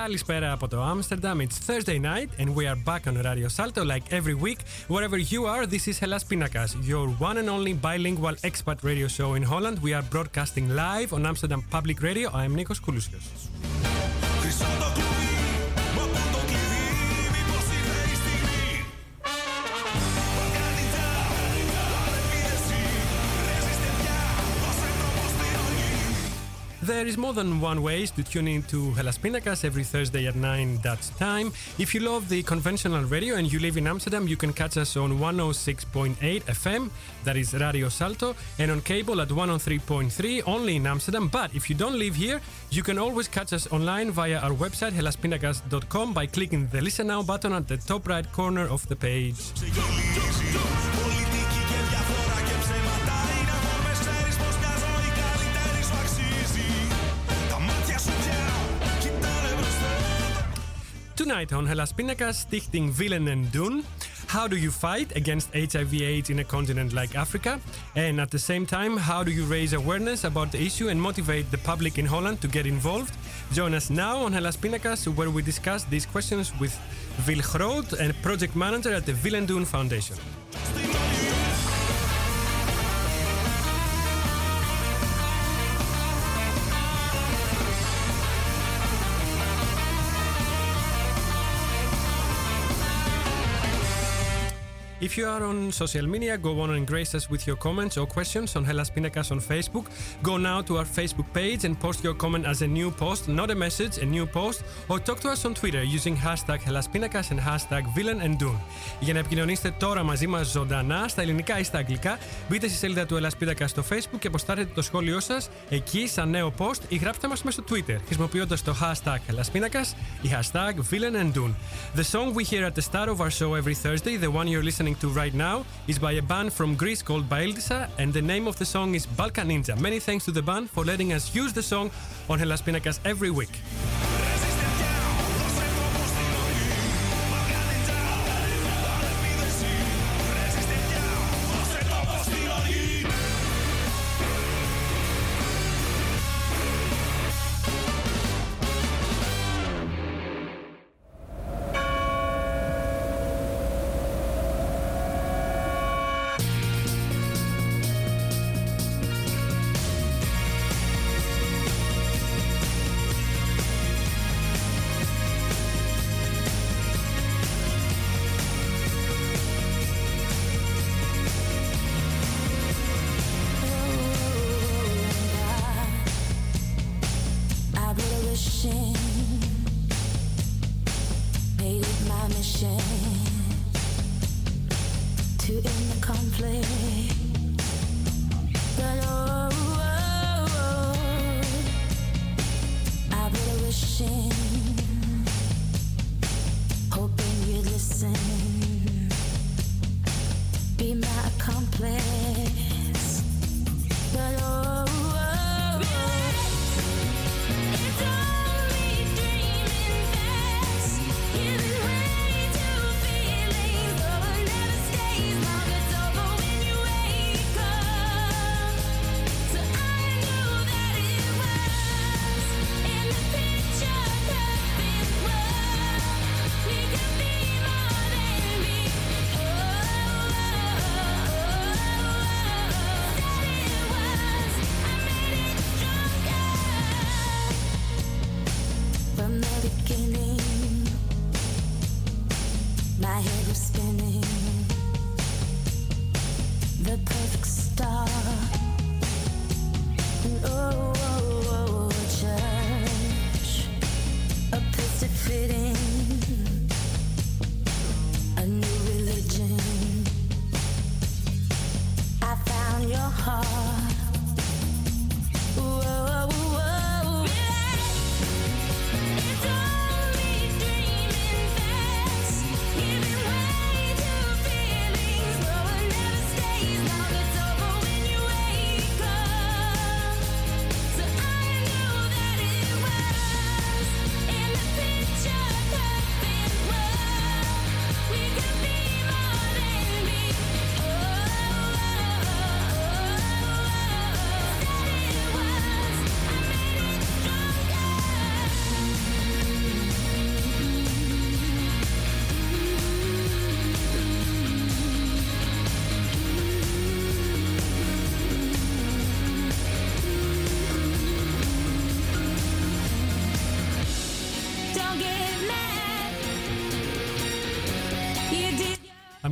Καλησπέρα από το Amsterdam. It's Thursday night and we are back on Radio Salto like every week. Wherever you are, this is Hellas Pindakaas, your one and only bilingual expat radio show in Holland. We are broadcasting live on Amsterdam Public Radio. I am Nikos Koulousios. There is more than one way to tune in to Hellas Pindakaas every Thursday at 9 Dutch time. If you love the conventional radio and you live in Amsterdam, you can catch us on 106.8 FM, that is Radio Salto, and on cable at 103.3 only in Amsterdam. But if you don't live here, you can always catch us online via our website hellaspindakaas.com by clicking the Listen Now button at the top right corner of the page. Tonight on Hellas Pindakaas, Stichting Willen en Doen. How do you fight against HIV/AIDS in a continent like Africa? And at the same time, how do you raise awareness about the issue and motivate the public in Holland to get involved? Join us now on Hellas Pindakaas, where we discuss these questions with Wil Groot, a project manager at the Willen Doen Foundation. If you are on social media, go on and grace us with your comments or questions on Hellas Pindakaas on Facebook. Go now to our Facebook page and post your comment as a new post, not a message, a new post, or talk to us on Twitter using hashtag Hellas Pindakaas and hashtag Willen en Doen. Για να επικοινωνήσετε τώρα μαζί μα ζωντανά, στα ελληνικά ή στα αγγλικά, μπείτε στη σελίδα του Hellas Pindakaas στο Facebook και αποστάρετε το σχόλιο σα εκεί σαν νέο post ή γράψτε μα μέσα στο Twitter χρησιμοποιώντα το hashtag Hellas Pindakaas ή hashtag Willen en Doen. The song we hear at the start of our show every Thursday, the one you're listening to right now is by a band from Greece called Baildsa, and the name of the song is Balkan Ninja. Many thanks to the band for letting us use the song on Hellas Pindakaas every week.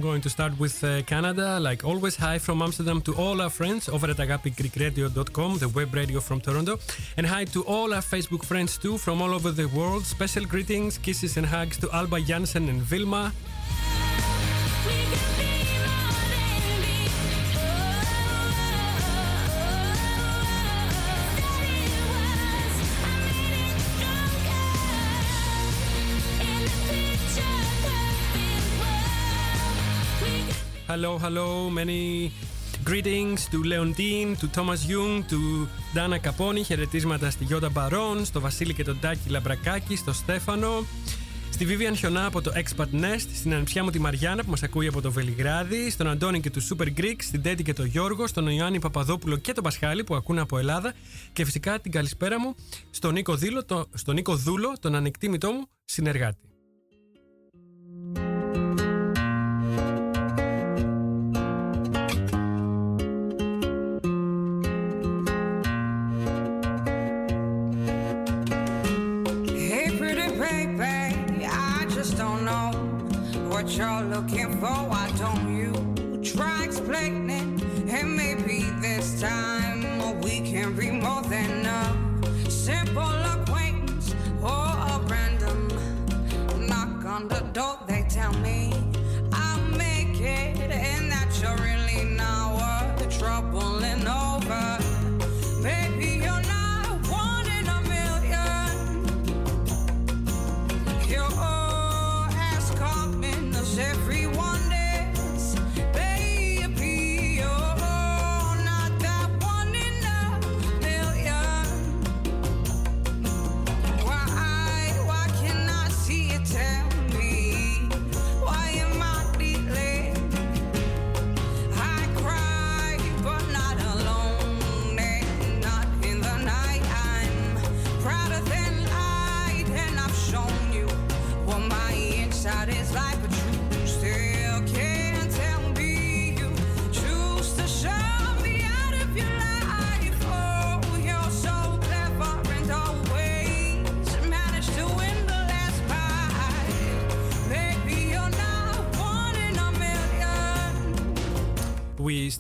I'm going to start with uh, Canada. Like always, hi from Amsterdam to all our friends over at agapigreekradio.com, the web radio from Toronto. And hi to all our Facebook friends too from all over the world. Special greetings, kisses and hugs to Alba Jansen and Vilma. Hello, hello, many greetings to Leontine, to Thomas Young, to Dana Caponi. Χαιρετίσματα στη Γιώτα Μπαρόν, στο Βασίλη και τον Τάκη Λαμπρακάκη, στο Στέφανο. Στη Vivian Χιονά από το Expat Nest, στην ανεψιά μου τη Μαριάννα που μας ακούει από το Βελιγράδι, στον Αντώνη και τους Super Greeks, στην Τέτη και τον Γιώργο, στον Ιωάννη Παπαδόπουλο και τον Πασχάλη που ακούνε από Ελλάδα και φυσικά την καλησπέρα μου στον Νίκο, Δήλο, το, στον Νίκο Δούλο, τον ανεκτήμητό μου συνεργάτη. Door.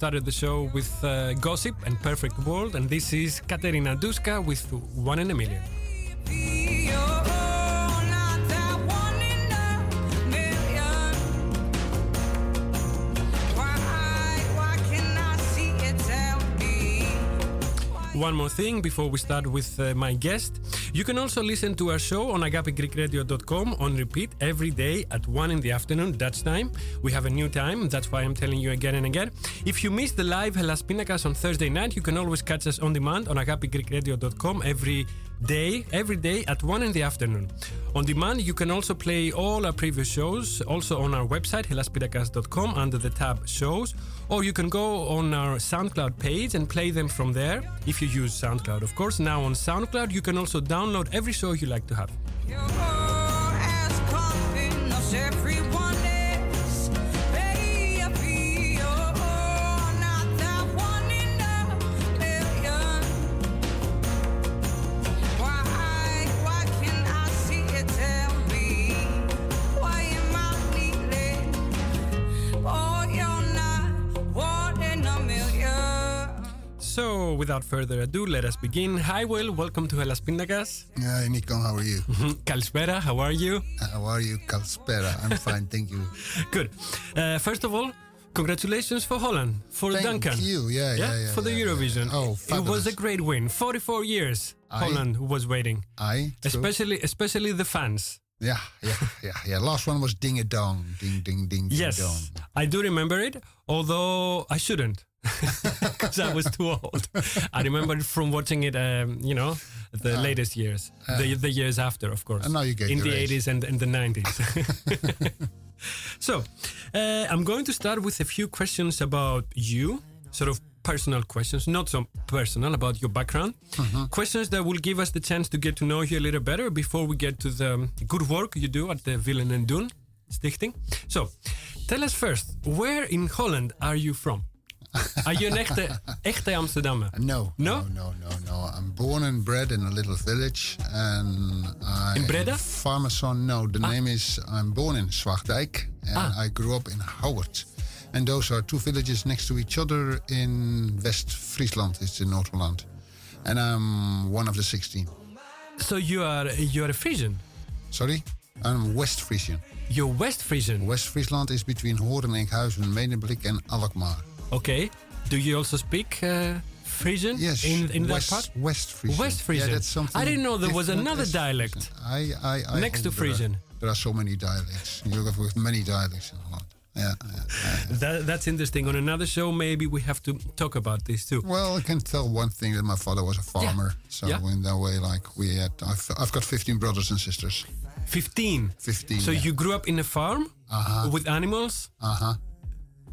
Started the show with uh, Gossip and Perfect World, and this is Katerina Duska with One in a Million. One more thing before we start with uh, my guest. You can also listen to our show on agapigreekradio.com on repeat every day at 1 in the afternoon, Dutch time. We have a new time, that's why I'm telling you again and again. If you missed the live Hellas Pindakaas on Thursday night, you can always catch us on demand on agapigreekradio.com every day, every day at 1 in the afternoon. On demand, you can also play all our previous shows, also on our website, hellaspindakaas.com, under the tab Shows, or you can go on our SoundCloud page and play them from there, if you use SoundCloud, of course. Now on SoundCloud, you can also download every show you like to have. Without further ado, let us begin. Hi, Will. Welcome to Hellas Pindakaas. Hi, Nico. How are you? Kalispera, how are you? How are you, Kalspera? I'm fine, thank you. Good. Uh, first of all, congratulations for Holland, for Thank Duncan. you. Yeah, yeah, yeah, For the yeah, yeah, Eurovision. yeah. Oh, it was a great win. 44 years I- Holland was waiting. I. Especially especially the fans. Yeah, yeah, yeah, yeah. Last one was ding a dong, ding, ding, ding, ding Yes. dong. I do remember it, although I shouldn't. Because I was too old. I remember it from watching it, um, you know, the latest years, the, the years after, of course. And now you get in the age. 80s and, and the 90s. so, uh, I'm going to start with a few questions about you, sort of personal questions, not so personal about your background. Mm-hmm. Questions that will give us the chance to get to know you a little better before we get to the good work you do at the Willen en Doen Stichting. So, tell us first, where in Holland are you from? Are you an echte, echte Amsterdammer? No, No? no, no, no, no. I'm born and bred in a little village, and I In Breda? Farmer son. No, the name is. I'm born in Zwaagdijk, and Ah. I grew up in Howard. And those are two villages next to each other in West Friesland. It's in Noord-Holland. And I'm one of the 16. So you are you are a Frisian. Sorry? I'm West Frisian. You're West Frisian. West Friesland is between Hoorn, Enkhuizen, Medemblik and Alkmaar. Okay. Do you also speak uh, Frisian? Yes, In in West, that part. West Frisian. West Frisian. Yeah, that's something I didn't know there was another dialect. I, I, I Next to hope there are- Frisian. There are so many dialects. You have with many dialects in Holland. Yeah, yeah, yeah. That, that's interesting. On another show, maybe we have to talk about this too. Well, I can tell one thing that my father was a farmer. So in that way, like we had, I've, I've got 15 brothers and sisters. 15. 15. So you grew up in a farm Uh-huh. with animals. Uh huh.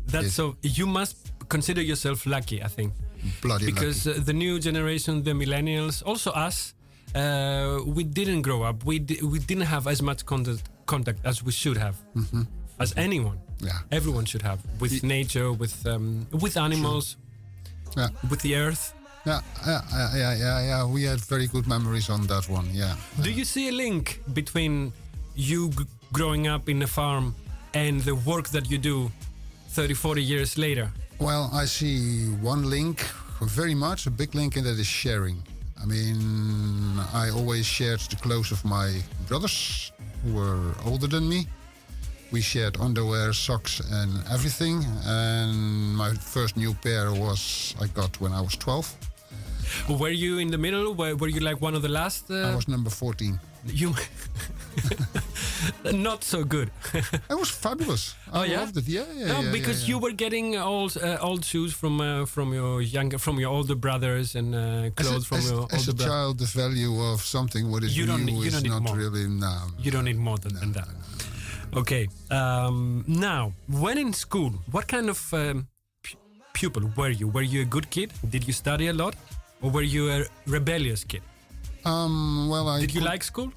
That's Yes. so. You must consider yourself lucky, I think, Bloody because lucky. uh, the new generation, the millennials, also us, uh, we didn't grow up. We di- we didn't have as much contact contact as we should have, as anyone. Yeah. Everyone should have with nature, with um, with animals, Yeah. with the earth. Yeah, yeah, yeah, yeah, yeah. We had very good memories on that one. Yeah. Do you see a link between you growing up in a farm and the work that you do 30, 40 years later? Well, I see one link very much, a big link, and that is sharing. I mean, I always shared the clothes of my brothers who were older than me. We shared underwear, socks, and everything. And my first new pair was I got when I was 12. Were you in the middle? Were, were you like one of the last? I Uh, was number 14. you not so good. It was fabulous. I Oh, yeah? loved it. Yeah, yeah, no, yeah, because yeah, you were getting old uh, old shoes from uh, from your younger from your older brothers and uh, a, clothes from as, your as a child, the value of something what is You don't new you is don't need not more. really now. You don't need more than, than that. Okay. Um, now, when in school, what kind of um, pupil were you? Were you a good kid? Did you study a lot, or were you a rebellious kid? Um, well, I Did you could- like school?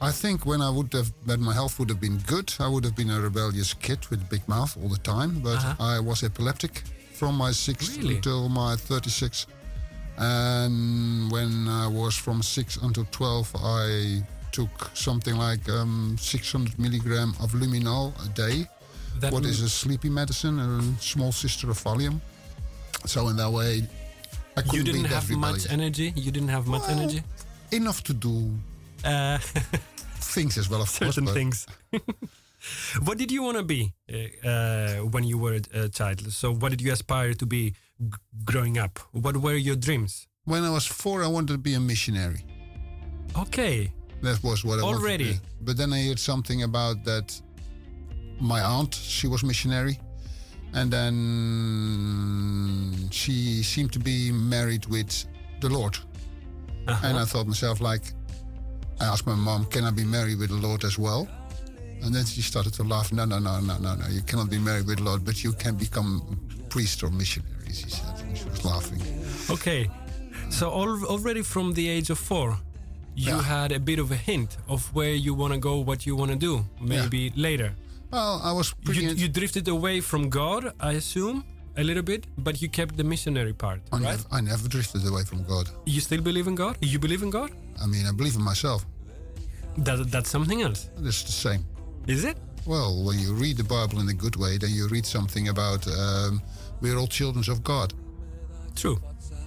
I think when I would have, when my health would have been good, I would have been a rebellious kid with a big mouth all the time. But Uh-huh. I was epileptic from my sixth Really? until my 36. And when I was from 6 until 12, I took something like um, 600 milligram of Luminal a day. That What is a sleepy medicine, a small sister of Valium. So in that way, I You didn't have much energy. You didn't have much Well, energy. Enough to do Uh, things as well, of course. certain things. what did you want to be uh, uh, when you were a child? So, what did you aspire to be growing up? What were your dreams? When I was four, I wanted to be a missionary. Okay. That was what I wanted Already? to be. But then I heard something about that my aunt, she was missionary. And then she seemed to be married with the Lord. Uh-huh. And I thought myself, like, I asked my mom, can I be married with the Lord as well? And then she started to laugh. No, no, no, no, no, no. You cannot be married with the Lord, but you can become priest or missionary, she said. And she was laughing. Okay. So al- already from the age of four, you Yeah. had a bit of a hint of where you want to go, what you want to do, maybe later. Well, I was pretty... You, you drifted away from God, I assume, a little bit, but you kept the missionary part, I, right? never, I never drifted away from God. You still believe in God? You believe in God? I mean, I believe in myself. That, that's something else. It's the same. Is it? Well, when you read the Bible in a good way, then you read something about um, we're all children of God. True.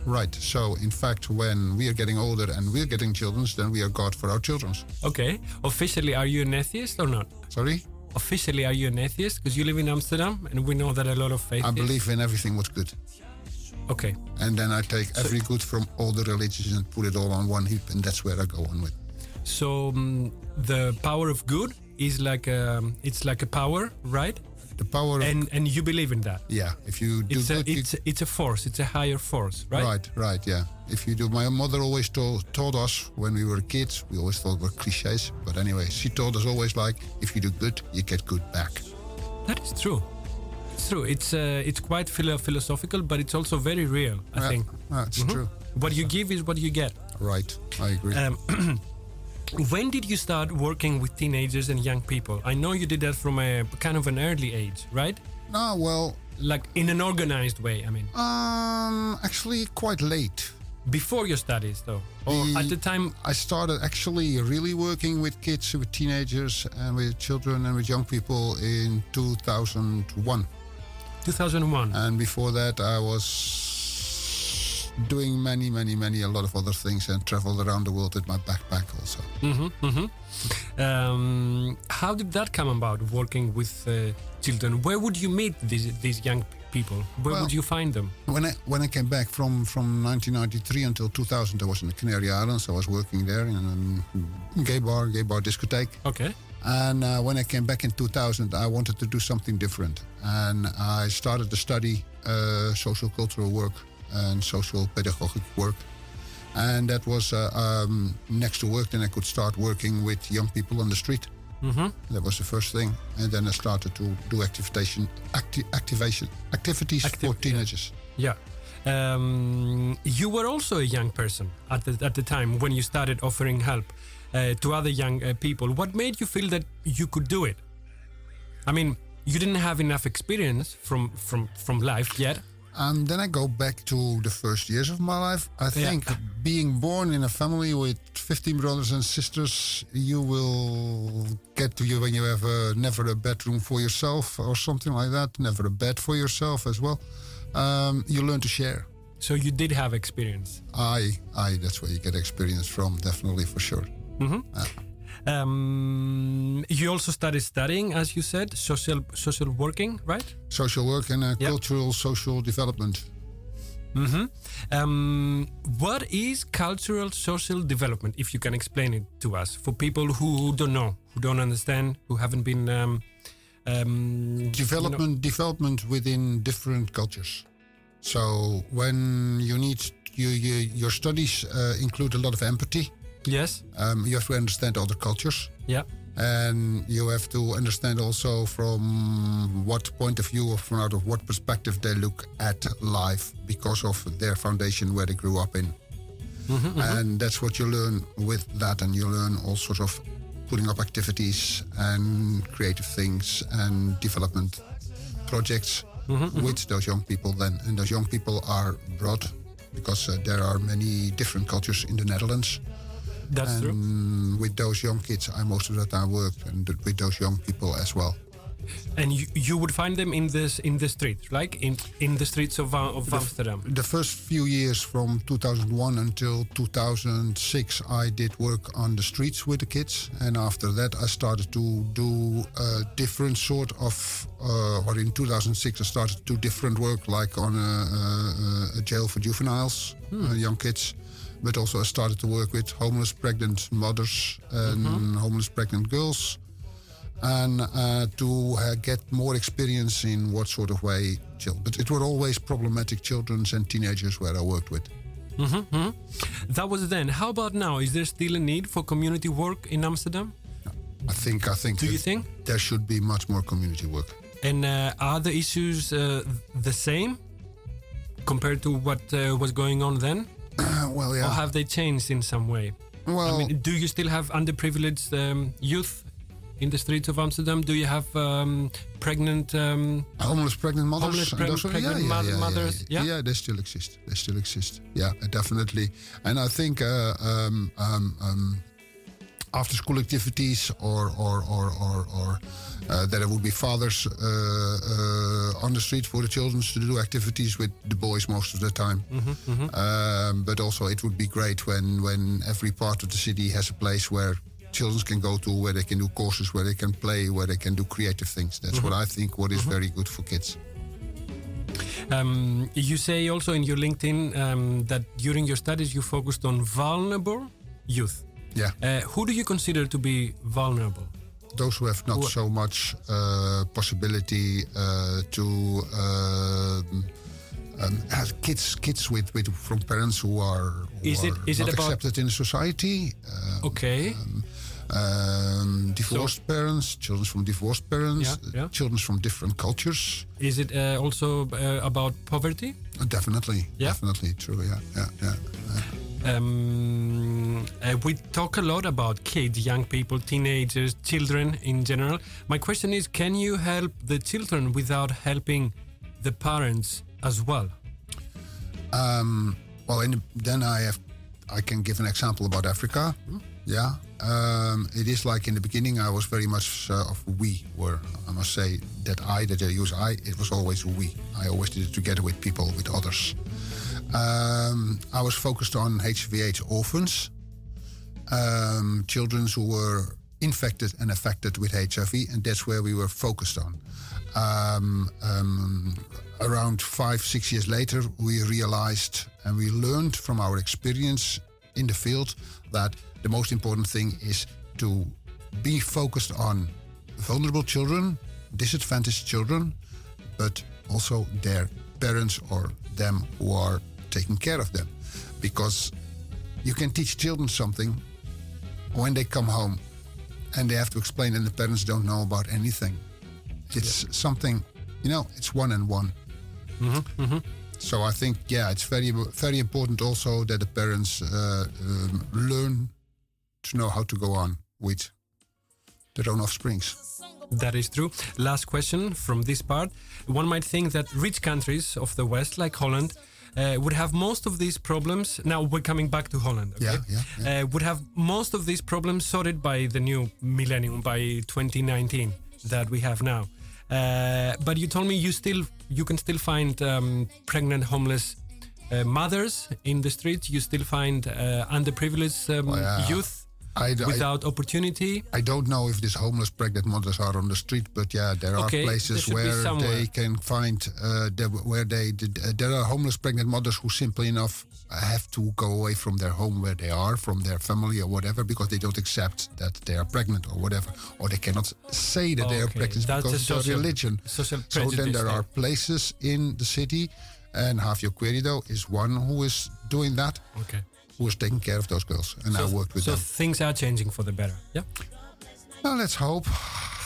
Right. So, in fact, when we are getting older and we're getting children, then we are God for our children. Okay. Officially, are you an atheist or not? Sorry? Officially, are you an atheist? Because you live in Amsterdam, and we know that a lot of faith. I believe in everything what's good. Okay. And then I take every good from all the religions and put it all on one heap, and that's where I go on with. So um, the power of good is like a, it's like a power, right? The power of. And and you believe in that. yeah, if you do It's a good, you- it's it's a force. It's a higher force, right? Right, right, yeah. If you do, my mother always told, told us when we were kids, we always thought were cliches, but anyway, she told us always like, if you do good, you get good back. That is true. It's true. It's uh, it's quite philo- philosophical, but it's also very real. I Yeah, think yeah, it's true. what you give is what you get. Right, I agree. Um, when did you start working with teenagers and young people? I know you did that from a kind of an early age, right? no, well, Like in an organized way. I mean, um, actually, quite late. before your studies, though, or The- at the time? I started actually really working with kids, with teenagers, and with children and with young people in 2001. 2001. And before that, I was doing many, many, many, a lot of other things and traveled around the world with my backpack also. Um, how did that come about? Working with uh, children. Where would you meet these these young people? Where Well- would you find them? When I when I came back from, from 1993 until 2000, I was in the Canary Islands. I was working there in a gay bar, gay bar discotheque. Okay. And uh, when I came back in 2000, I wanted to do something different. And I started to study uh, social cultural work and social pedagogic work. And that was uh, um, next to work, then I could start working with young people on the street. Mm-hmm. That was the first thing. And then I started to do activation, acti- activation activities Activ- for yeah. teenagers. Yeah. Um, you were also a young person at the, at the time when you started offering help uh, to other young uh, people. What made you feel that you could do it? I mean, you didn't have enough experience from from from life yet. And then I go back to the first years of my life. I think being born in a family with 15 brothers and sisters, you will get to you when you have a, never a bedroom for yourself or something like that, never a bed for yourself as well. Um, you learn to share. So you did have experience. I, I, that's where you get experience from, definitely for sure. Mm-hmm. Um, you also started studying, as you said, social social working, right? Social work and uh, Yeah. cultural, social development. Um, what is cultural social development? If you can explain it to us, for people who don't know, who don't understand, who haven't been um, um, you know- development development within different cultures. So when you need you, you, your studies uh, include a lot of empathy. Yes, Um, you have to understand other cultures, yeah, and you have to understand also from what point of view or from out of what perspective they look at life because of their foundation where they grew up in. And that's what you learn with that, and you learn all sorts of putting up activities and creative things and development projects with those young people. Then, and those young people are broad because uh, there are many different cultures in the Netherlands. That's true. And with those young kids, I most of the time work and with those young people as well. And you, you would find them in this in the streets, like in in the streets of of Amsterdam. The first few years from 2001 until 2006, I did work on the streets with the kids. And after that, I started to do a different sort of, uh, or in 2006, I started to do different work, like on a, a, a jail for juveniles, uh, young kids. But also, I started to work with homeless pregnant mothers and homeless pregnant girls. and uh, to uh, get more experience in what sort of way children. But it were always problematic children and teenagers where I worked with. That was then. How about now? Is there still a need for community work in Amsterdam? I think I think Do you think? there should be much more community work. And uh, are the issues uh, the same compared to what uh, was going on then, Well, or have they changed in some way? well, I mean, do you still have underprivileged um, youth in the streets of Amsterdam? Do you have um, pregnant? Um, homeless pregnant mothers. Homeless preg- those- pregnant mo- mothers, yeah? yeah, they still exist. They still exist. Yeah, definitely. And I think uh, um, um, um, after school activities or or or or, or uh, there would be fathers uh, uh, on the street for the children to do activities with the boys most of the time. Um, but also, it would be great when when every part of the city has a place where children can go to, where they can do courses, where they can play, where they can do creative things. That's what I think. What is very good for kids. um, you say also in your LinkedIn um, that during your studies you focused on vulnerable youth. Yeah. Uh, who do you consider to be vulnerable? those who have not Who- so much uh, possibility uh, to um, um, have kids kids with, with from parents who are, who Is it- are is it not about- accepted in society. Uh, Okay. um, divorced parents, children from divorced parents, Yeah, yeah. children from different cultures. Is it uh, also uh, about poverty? Uh, definitely, Yeah. definitely true. Yeah, yeah, yeah. Um, uh, we talk a lot about kids, young people, teenagers, children in general. My question is can you help the children without helping the parents as well? Um, Well, the, then I have, I can give an example about Africa. Yeah, um, it is like in the beginning I was very much uh, of we. were. I must say that I that I use I, it was always we. I always did it together with people, with others. Um, I was focused on HIV/AIDS orphans, um, children who were infected and affected with HIV, and that's where we were focused on. Um, um, around five, six years later, we realized and we learned from our experience in the field that the most important thing is to be focused on vulnerable children, disadvantaged children, but also their parents or them who are taking care of them. Because you can teach children something when they come home and they have to explain and the parents don't know about anything. It's something, you know, it's one and one. So I think, yeah, it's very, very important also that the parents uh, um, learn to know how to go on with their own offsprings. That is true. Last question from this part. One might think that rich countries of the West, like Holland, uh, would have most of these problems. Now we're coming back to Holland. Okay? Yeah, yeah, Uh, would have most of these problems sorted by the new millennium, by 2019 that we have now. Uh, but you told me you still you can still find um, pregnant homeless uh, mothers in the streets. You still find uh, underprivileged um, Well, yeah. youth I, I, without opportunity. I don't know if these homeless pregnant mothers are on the street, but yeah, there are Okay, there places where they can find uh, the, where they uh, there are homeless pregnant mothers who simply enough have to go away from their home where they are, from their family or whatever, because they don't accept that they are pregnant or whatever, or they cannot say that they are pregnant because of social- religion. social so then there there. are places in the city, and Javier Querido is one who is doing that, Okay. Who is taking care of those girls, and I worked with so them. things are changing for the better. Yeah. Well, let's hope.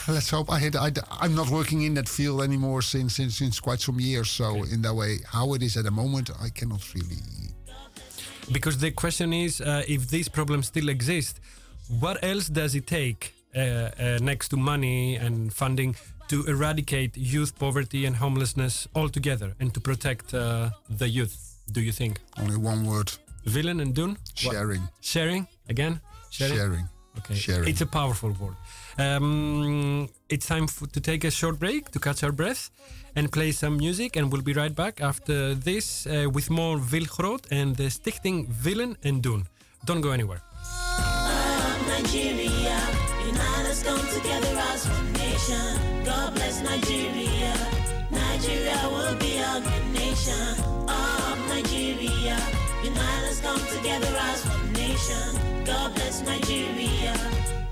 Let's hope. I had, I, I'm not working in that field anymore since, since since quite some years. So in that way, how it is at the moment, I cannot really. Because the question is, uh, if these problems still exist, what else does it take uh, uh, next to money and funding to eradicate youth poverty and homelessness altogether and to protect uh, the youth? Do you think? Only one word: Willen en Doen? What- sharing. Sharing again. Sharing. Sharing. Okay. Sharing. It's a powerful word. Um, it's time f- to take a short break to catch our breath and play some music, and we'll be right back after this uh, with more Wil Groot and the Stichting Willen en Doen. Don't go anywhere. Nigeria, unite us, come together as one nation. God bless Nigeria. Nigeria come together as one nation. God bless Nigeria.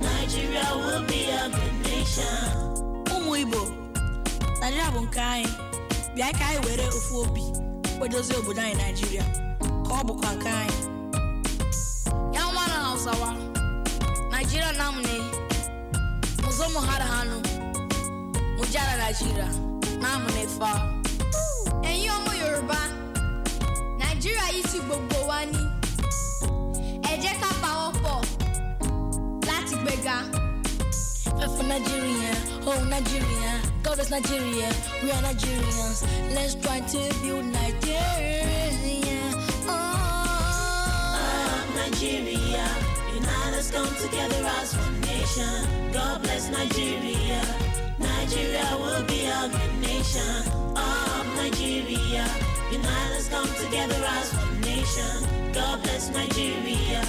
Nigeria will be a good nation. ụmụ igbo naijiria bụ nke anyị bịa ka anyị were ofu obi kwedozie obodo anyị naijiria ka ọ bụkwa nke anyị ya nwa na hausawa naijiria nam ne muzo mu hada hannu mu jara naijiria namu ne fa ẹ̀yin ọmọ yorùbá nàìjíríà yìí ti gbogbo wa ní ẹ jẹ́ ká pawọ́ pọ̀ láti gbéga. for Nigeria, oh Nigeria, God is Nigeria, we are Nigerians. Let's try to build Nigeria. Oh. Nigeria, unite us, come together as one nation. God bless Nigeria. Nigeria will be a good nation. Up Nigeria, unite us, come together as one nation. God bless Nigeria.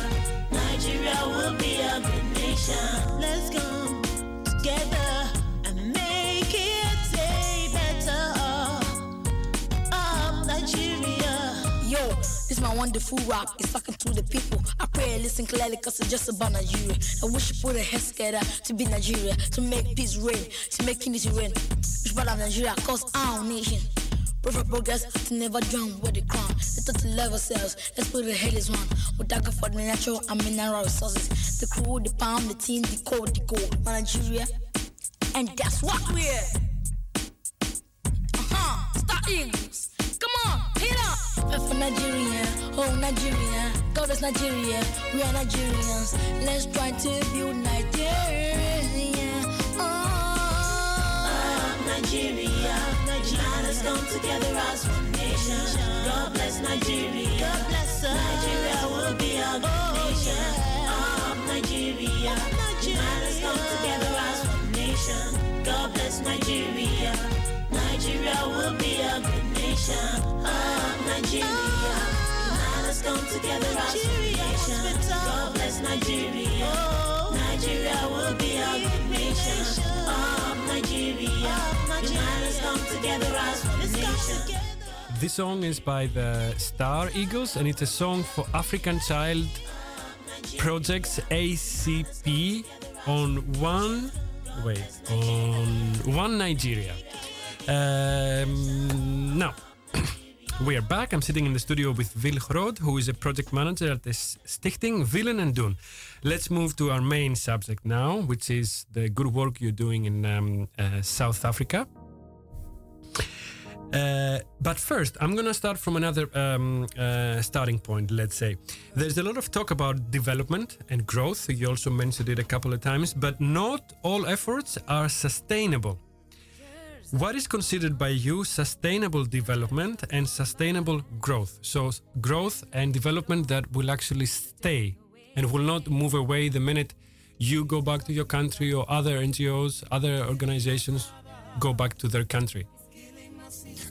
Nigeria will be a good nation. Let's come together and make it a day better. Up Nigeria. Yo, this my wonderful rap. It's talking to the people. I pray and listen clearly cause it's just about Nigeria. I wish you put a head together to be Nigeria, to make peace reign, to make unity reign. It's about Nigeria cause our nation. For progress to never drown with the crown. Let's to love ourselves. Let's put the head is one. We dagger for the natural and mineral resources. The crew, the pound, the team, the code, the gold. Nigeria. And that's what we're. Uh-huh. Star Eagles. Come on, hit up. Fight for Nigeria, oh Nigeria, God is Nigeria, we are Nigerians. Let's try to build Nigeria. Nigeria. Nigerians come together as one nation. God bless Nigeria. God bless us. Nigeria will be a good oh, nation. Yeah. Oh, Nigeria. Nigerians come together as one nation. God bless Nigeria. Nigeria will be a good nation. Oh, Nigeria. Nigerians oh, come together as one nation. God bless Nigeria. Oh. Nigeria will be a This song is by the Star Eagles and it's a song for African Child Projects ACP on one wait on one Nigeria. Um, now we are back. I'm sitting in the studio with Groot, who is a project manager at the S- Stichting Willen en Doen. Let's move to our main subject now, which is the good work you're doing in um, uh, South Africa. Uh, but first, I'm going to start from another um, uh, starting point, let's say. There's a lot of talk about development and growth. You also mentioned it a couple of times, but not all efforts are sustainable. What is considered by you sustainable development and sustainable growth? So, growth and development that will actually stay and will not move away the minute you go back to your country or other NGOs, other organizations go back to their country.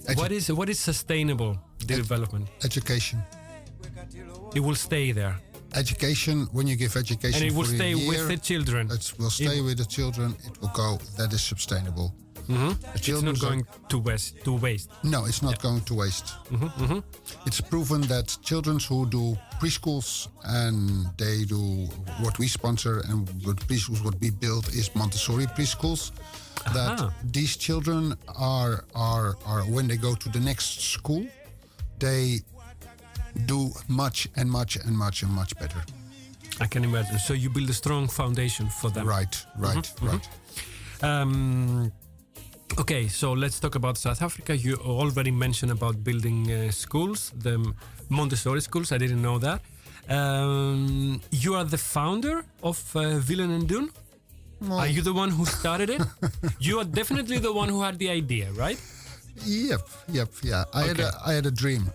Edu- What is what is sustainable development? education. It will stay there, Education, when you give education and it will stay year, with the children. it will stay It- with the children. It will go. That is sustainable. The Mm-hmm. It's not going to waste. To waste. No, it's not going to waste. Mm-hmm, It's proven that children who do preschools and they do what we sponsor and what preschools what we build is Montessori preschools. That Aha. these children are are are when they go to the next school, they do much and much and much and much better. I can imagine. So you build a strong foundation for them. Right, right, Mm-hmm, right. Um, okay, so let's talk about South Africa. You already mentioned about building uh, schools, the Montessori schools. I didn't know that. Um, you are the founder of uh, Willen en Doen. Are you the one who started it? you are definitely the one who had the idea, right? Yep, yep, yeah. I had a I had a dream.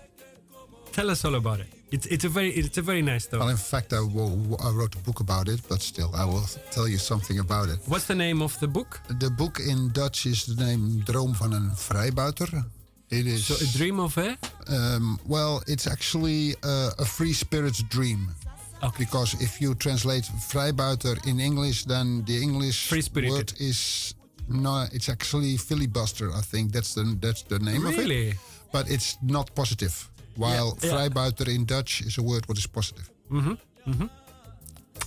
Tell us all about it. It's it's a very it's a very nice story. Well, in fact, I, wrote a book about it, but still, I will tell you something about it. What's the name of the book? The book in Dutch is the name Droom van een vrijbuiter. It is So a dream of a um, well, it's actually uh, a free spirit's dream. Okay. Because if you translate vrijbuiter in English, then the English word is no, it's actually filibuster. I think that's the that's the name of it. really. But it's not positive. While Yeah, vrijbuiter in Dutch is a word what is positive.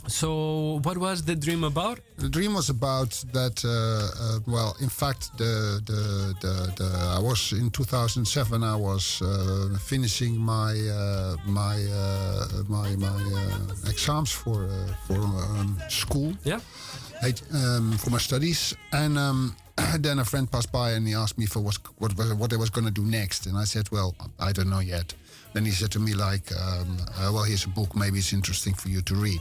So what was the dream about? The dream was about that. Uh, uh, well, in fact, the, the the the I was in 2007. I was uh, finishing my uh, my uh, my my uh, exams for for um, school. Yeah. I, um, for my studies, and um, then a friend passed by and he asked me for what what what I was going to do next, and I said, well, I don't know yet. Then he said to me like, um, uh, well, here's a book, maybe it's interesting for you to read,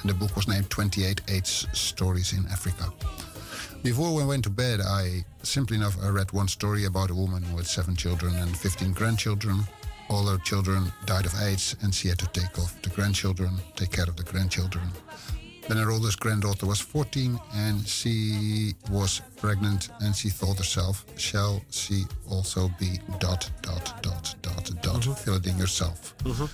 and the book was named 28 AIDS Stories in Africa. Before we went to bed, I simply enough I read one story about a woman with seven children and 15 grandchildren. All her children died of AIDS, and she had to take off the grandchildren, take care of the grandchildren. Then her oldest granddaughter was 14 and she was pregnant and she thought herself, shall she also be dot, dot, dot, dot, dot, mm-hmm. fill it in yourself. Mm-hmm.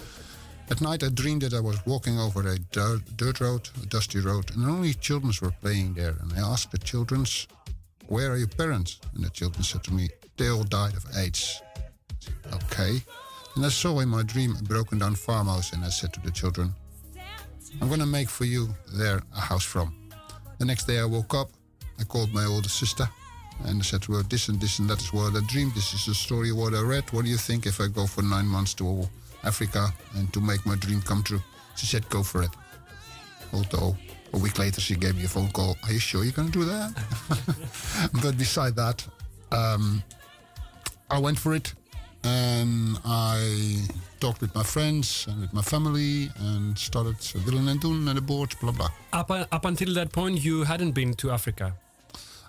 At night I dreamed that I was walking over a dirt, dirt road, a dusty road, and only children were playing there. And I asked the children, where are your parents? And the children said to me, they all died of AIDS. Okay. And I saw in my dream a broken down farmhouse and I said to the children, I'm gonna make for you there a house from. The next day I woke up, I called my older sister and I said to her, This and this and that is what I dreamed. This is the story of what I read. What do you think if I go for nine months to Africa and to make my dream come true? She said, Go for it. Although a week later she gave me a phone call. Are you sure you're gonna do that? but beside that, um, I went for it and I talked with my friends and with my family and started Willen en Doen and the board, blah blah. Up, up until that point, you hadn't been to Africa.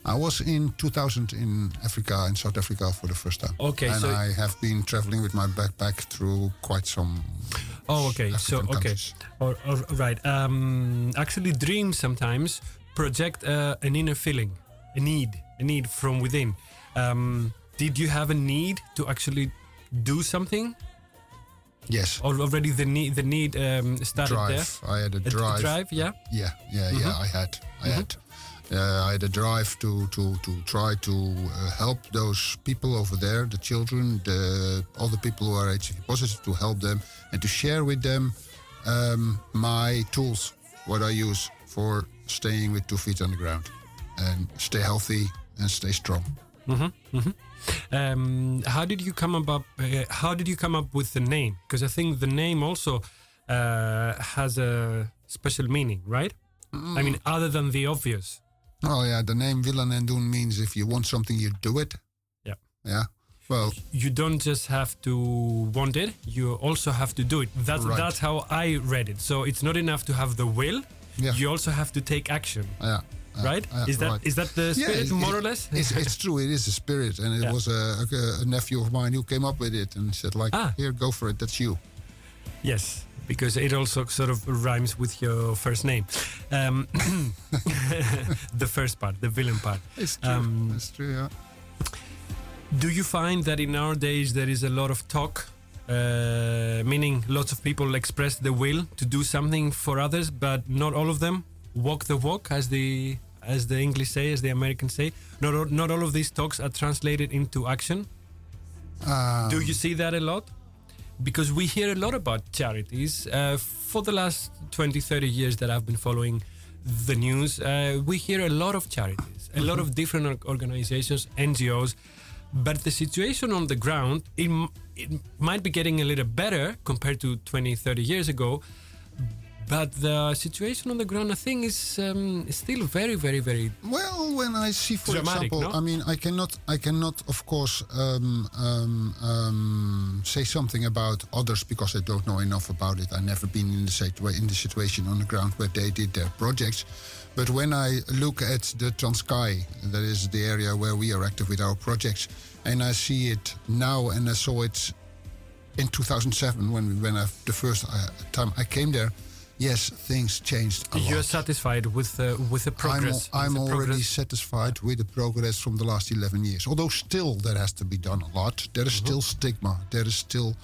I was in 2000 in Africa, in South Africa for the first time. Okay, and so- I have been traveling with my backpack through quite some. Oh, okay. So, okay. Or, or, right. Um, actually, dreams sometimes project uh, an inner feeling, a need, a need from within. Um, did you have a need to actually do something? Yes. Already the need the need um, started drive. I had a there. drive. drive, yeah. Yeah, yeah, yeah. I had, I had, uh, I had a drive to to to try to uh, help those people over there, the children, the all the people who are HIV positive, to help them and to share with them um, my tools, what I use for staying with two feet on the ground, and stay healthy and stay strong. Um, how did you come about? Uh, how did you come up with the name? Because I think the name also uh, has a special meaning, right? I mean, other than the obvious. Oh yeah, the name Willen en Doen means if you want something, you do it. Yeah. Yeah. Well, You don't just have to want it; you also have to do it. That's Right. that's how I read it. So it's not enough to have the will; Yeah. you also have to take action, yeah. Yeah, right? yeah, is that is right. that the Yeah, spirit, it- more it- or less? It's, it's true. It is a spirit, and it Yeah. was a, a, a nephew of mine who came up with it and said, like, Ah. here, go for it. That's you. Yes, because it also sort of rhymes with your first name. Um, the first part, the Willen part. It's true. Um, it's true. Yeah. Do you find that in our days there is a lot of talk, uh, meaning lots of people express the will to do something for others, but not all of them walk the walk, as the as the English say, as the Americans say. Not all, not all of these talks are translated into action. Um, Do you see that a lot? Because we hear a lot about charities. Uh, for the last 20, 30 years that I've been following the news, uh, we hear a lot of charities, a lot of different organizations, NGOs. But the situation on the ground, it, it might be getting a little better compared to 20, 30 years ago. But the situation on the ground, I think, is um, still very, very, very. Well, when I see, for Dramatic, example, no? I mean, I cannot, I cannot, of course, um, um, um, say something about others because I don't know enough about it. I've never been in the in the situation on the ground where they did their projects. But when I look at the Transkei, that is the area where we are active with our projects, and I see it now, and I saw it in 2007 when we, when I, the first uh, time I came there. Yes, things changed a You're lot. satisfied with the with the progress. I'm, I'm the already progress? satisfied with the progress from the last 11 years. Although still there has to be done a lot. There is still stigma. There is still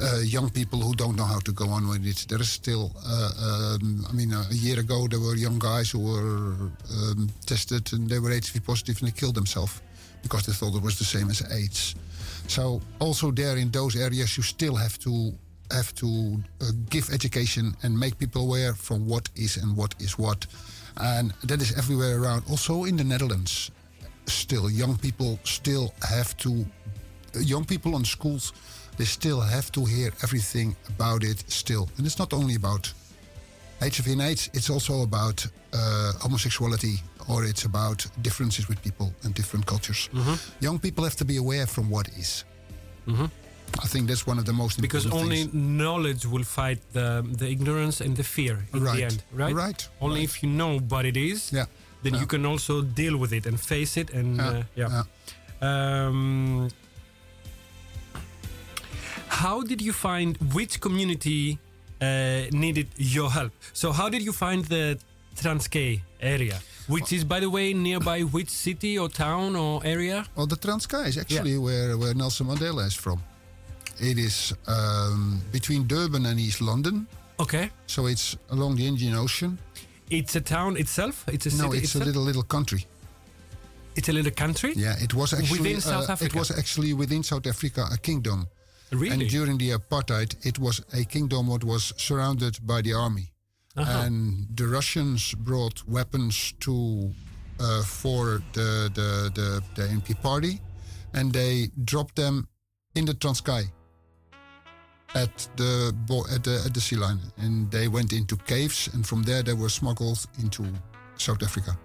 uh, young people who don't know how to go on with it. There is still, uh, um, I mean, a year ago there were young guys who were um, tested and they were HIV positive and they killed themselves because they thought it was the same as AIDS. So also there in those areas you still have to have to uh, give education and make people aware from what is and what is what, and that is everywhere around. Also in the Netherlands, still young people still have to, uh, young people on schools, they still have to hear everything about it still, and it's not only about HIV and AIDS. It's also about uh, homosexuality, or it's about differences with people and different cultures. Young people have to be aware from what is. I think that's one of the most because important because only things. knowledge will fight the the ignorance and the fear in Right. the end, right? Right, Only right. if you know what it is, Yeah. then Yeah. you can also deal with it and face it. And Yeah, uh, yeah. Um, how did you find which community uh, needed your help? So how did you find the Transkei area, which is by the way nearby which city or town or area? Well, the Transkei is actually where, where Nelson Mandela is from. It is um, between Durban and East London, Okay, so it's along the Indian Ocean. it's a town itself. It's a city no, it's itself. a little little country. it's a little country. Yeah, it was actually Within South uh, Africa? It was actually within South Africa a kingdom. Really? And during the apartheid, it was a kingdom that was surrounded by the army. Uh-huh. And the Russians brought weapons to uh, for the, the the the NP party, and they dropped them in the Transkei at the at the at the sea line, and they went into caves, and from there they were smuggled into South Africa.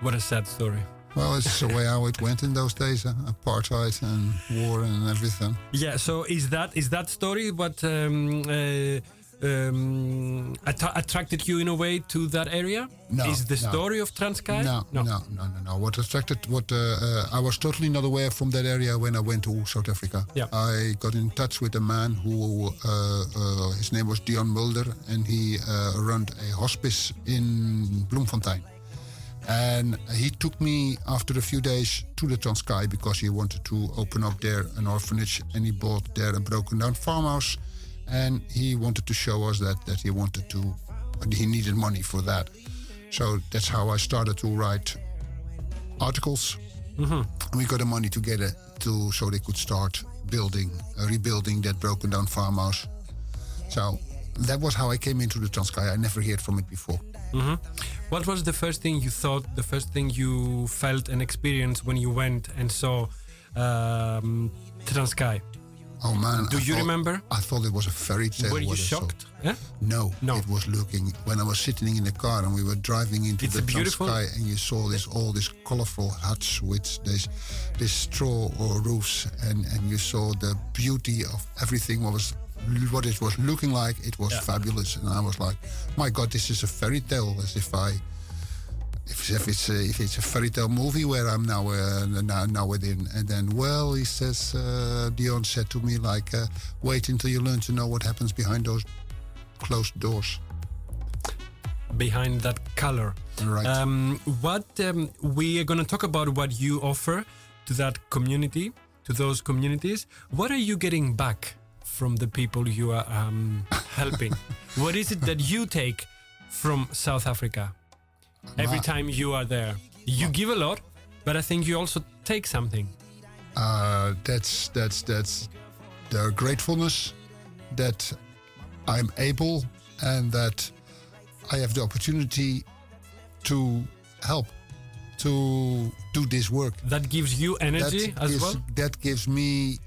What a sad story. Well, it's the way how it went in those days, huh? apartheid and war and everything. Yeah. So is that is that story But um, uh, um, att- attracted you in a way to that area? No, Is the no. story of Transkei? No, no, no, no, no. What attracted, what uh, uh, I was totally not aware from that area when I went to South Africa. Yeah. I got in touch with a man who, uh, uh, his name was Dion Mulder, and he uh, ran a hospice in Bloemfontein. And he took me after a few days to the Transkei because he wanted to open up there an orphanage and he bought there a broken down farmhouse. And he wanted to show us that, that he wanted to, he needed money for that. So that's how I started to write articles. And we got the money together to so they could start building, uh, rebuilding that broken down farmhouse. So that was how I came into the Transkei. I never heard from it before. What was the first thing you thought, the first thing you felt and experienced when you went and saw um, Transkei? Oh man! Do I you thought- remember? I thought it was a fairy tale. Were you shocked? Yeah? No, No. It was looking when I was sitting in the car and we were driving into It's the beautiful. Transkei, and you saw this all these colorful huts with this this straw or roofs, and and you saw the beauty of everything. What was what it was looking like? It was Yeah. fabulous, and I was like, my God, this is a fairy tale. As if I. If, if it's a, if it's a fairy tale movie where I'm now uh, now, now within, and then well, he says uh, Dion said to me like, uh, wait until you learn to know what happens behind those closed doors. Behind that color. Right. Um, what um, we are going to talk about what you offer to that community, to those communities. What are you getting back from the people you are um, helping? what is it that you take from South Africa every time you are there? You give a lot, but I think you also take something. uh, that's that's that's their gratefulness that I'm able and that I have the opportunity to help to do this work. That gives you energy that as gives, well That gives me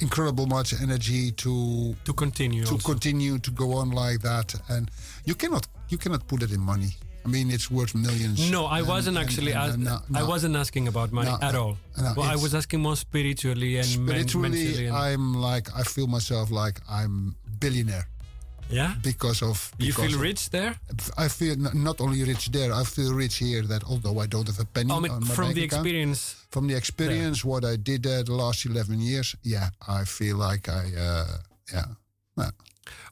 incredible much energy to to continue. to also. continue to go on like that. And you cannot you cannot put it in money. I mean, it's worth millions. No, I And- wasn't and- actually. and- and no, I wasn't asking about money No, at all. no, well, I was asking more spiritually and men- mentally. I'm like I feel myself like I'm billionaire yeah. because of. You feel rich there? I feel not only rich there. I feel rich here. That although I don't have a penny I mean, on my from bank the account, experience. from the experience, what I did there the last eleven years, yeah, I feel like I, uh, yeah, yeah.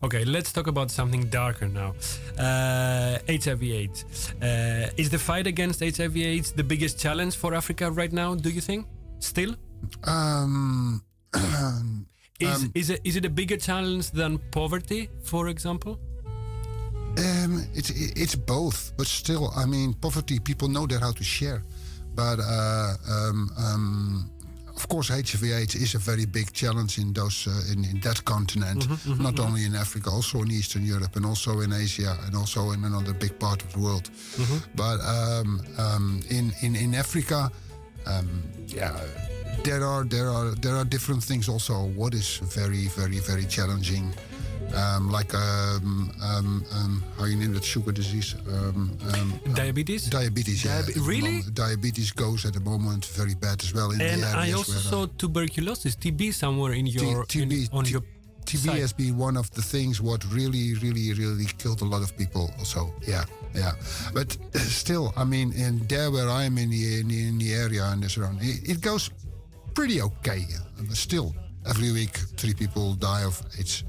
Okay, let's talk about something darker now. Uh, HIV/AIDS. Uh, is the fight against HIV/AIDS the biggest challenge for Africa right now? Do you think? Still, Um, is is it is it a bigger challenge than poverty, for example? Um, it's it's both, but still, I mean, poverty. People know that how to share, but uh, um, um, of course, HIV/AIDS is a very big challenge in those uh, in, in that continent. Not only in Africa, also in Eastern Europe, and also in Asia, and also in another big part of the world. But um, um, in in in Africa, um, yeah. There are there are there are different things also. What is very very very challenging um, like um, um, um, how you name that sugar disease? Um, um, Diabetes. diabetes. yeah. The really? Diabetes goes at the moment very bad as well in and the I also where saw tuberculosis, TB, somewhere in your T- in- TB on your TB site. has been one of the things what really, really, really killed a lot of people. Also, yeah, yeah. But still, I mean, in there where I am in the in the, in the area and the surrounding, it, it goes pretty okay. Still, every week three people die of AIDS.